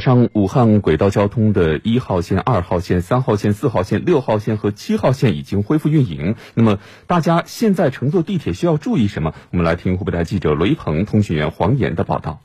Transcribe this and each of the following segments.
上武汉轨道交通的一号线、二号线、三号线、四号线、六号线和七号线已经恢复运营。那么，大家现在乘坐地铁需要注意什么？我们来听湖北台记者雷鹏、通讯员黄岩的报道。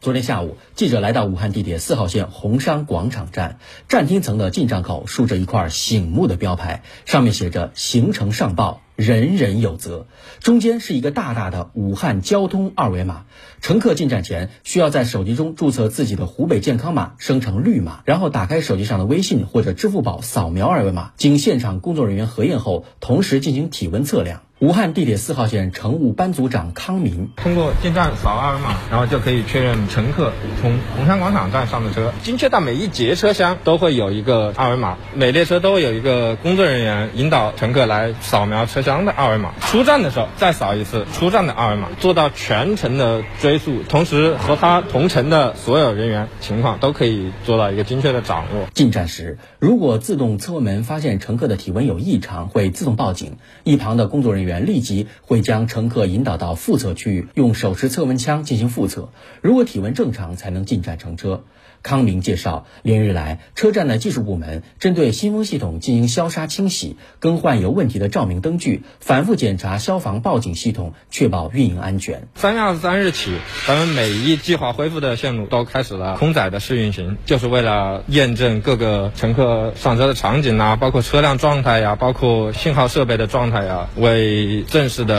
昨天下午，记者来到武汉地铁四号线红山广场站，站厅层的进站口竖着一块醒目的标牌，上面写着“行程上报”。人人有责，中间是一个大大的武汉交通二维码。乘客进站前需要在手机中注册自己的湖北健康码，生成绿码，然后打开手机上的微信或者支付宝，扫描二维码，经现场工作人员核验后，同时进行体温测量。武汉地铁四号线乘务班组长康明通过进站扫二维码，然后就可以确认乘客从红山广场站上的车。精确到每一节车厢都会有一个二维码，每列车都会有一个工作人员引导乘客来扫描车厢的二维码。出站的时候再扫一次出站的二维码，做到全程的追溯，同时和他同乘的所有人员情况都可以做到一个精确的掌握。进站时，如果自动测温门发现乘客的体温有异常，会自动报警，一旁的工作人员。员立即会将乘客引导到复测区域，用手持测温枪进行复测。如果体温正常，才能进站乘车。康明介绍，连日来，车站的技术部门针对新风系统进行消杀清洗，更换有问题的照明灯具，反复检查消防报警系统，确保运营安全。三月二十三日起，咱们每一计划恢复的线路都开始了空载的试运行，就是为了验证各个乘客上车的场景啊，包括车辆状态呀，包括信号设备的状态呀，为正式的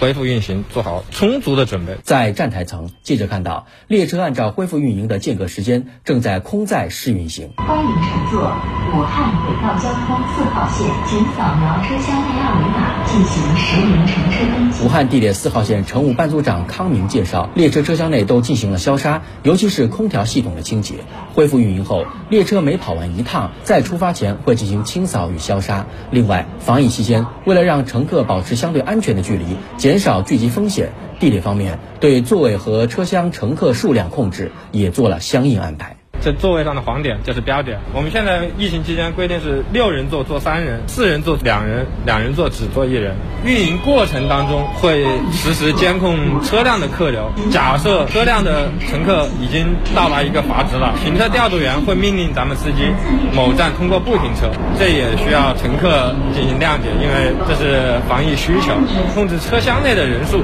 恢复运行做好充足的准备。在站台层，记者看到列车按照恢复运营的间隔时间。正在空载试运行。欢迎乘坐武汉轨道交通四号线，请扫描车厢内二维码进行实名乘车登记。武汉地铁四号线乘务班组长康明介绍，列车车厢内都进行了消杀，尤其是空调系统的清洁。恢复运营后，列车每跑完一趟，在出发前会进行清扫与消杀。另外，防疫期间，为了让乘客保相对安全的距离，减少聚集风险，地铁方面对座位和车厢乘客数量控制也做了相应安排。这座位上的黄点就是标点。我们现在疫情期间规定是六人座坐三人，四人座两人，两人座只坐一人。运营过程当中会实时监控车辆的客流。假设车辆的乘客已经到达一个阀值了，停车调度员会命令咱们司机某站通过不停车。这也需要乘客进行谅解，因为这是防疫需求，控制车厢内的人数。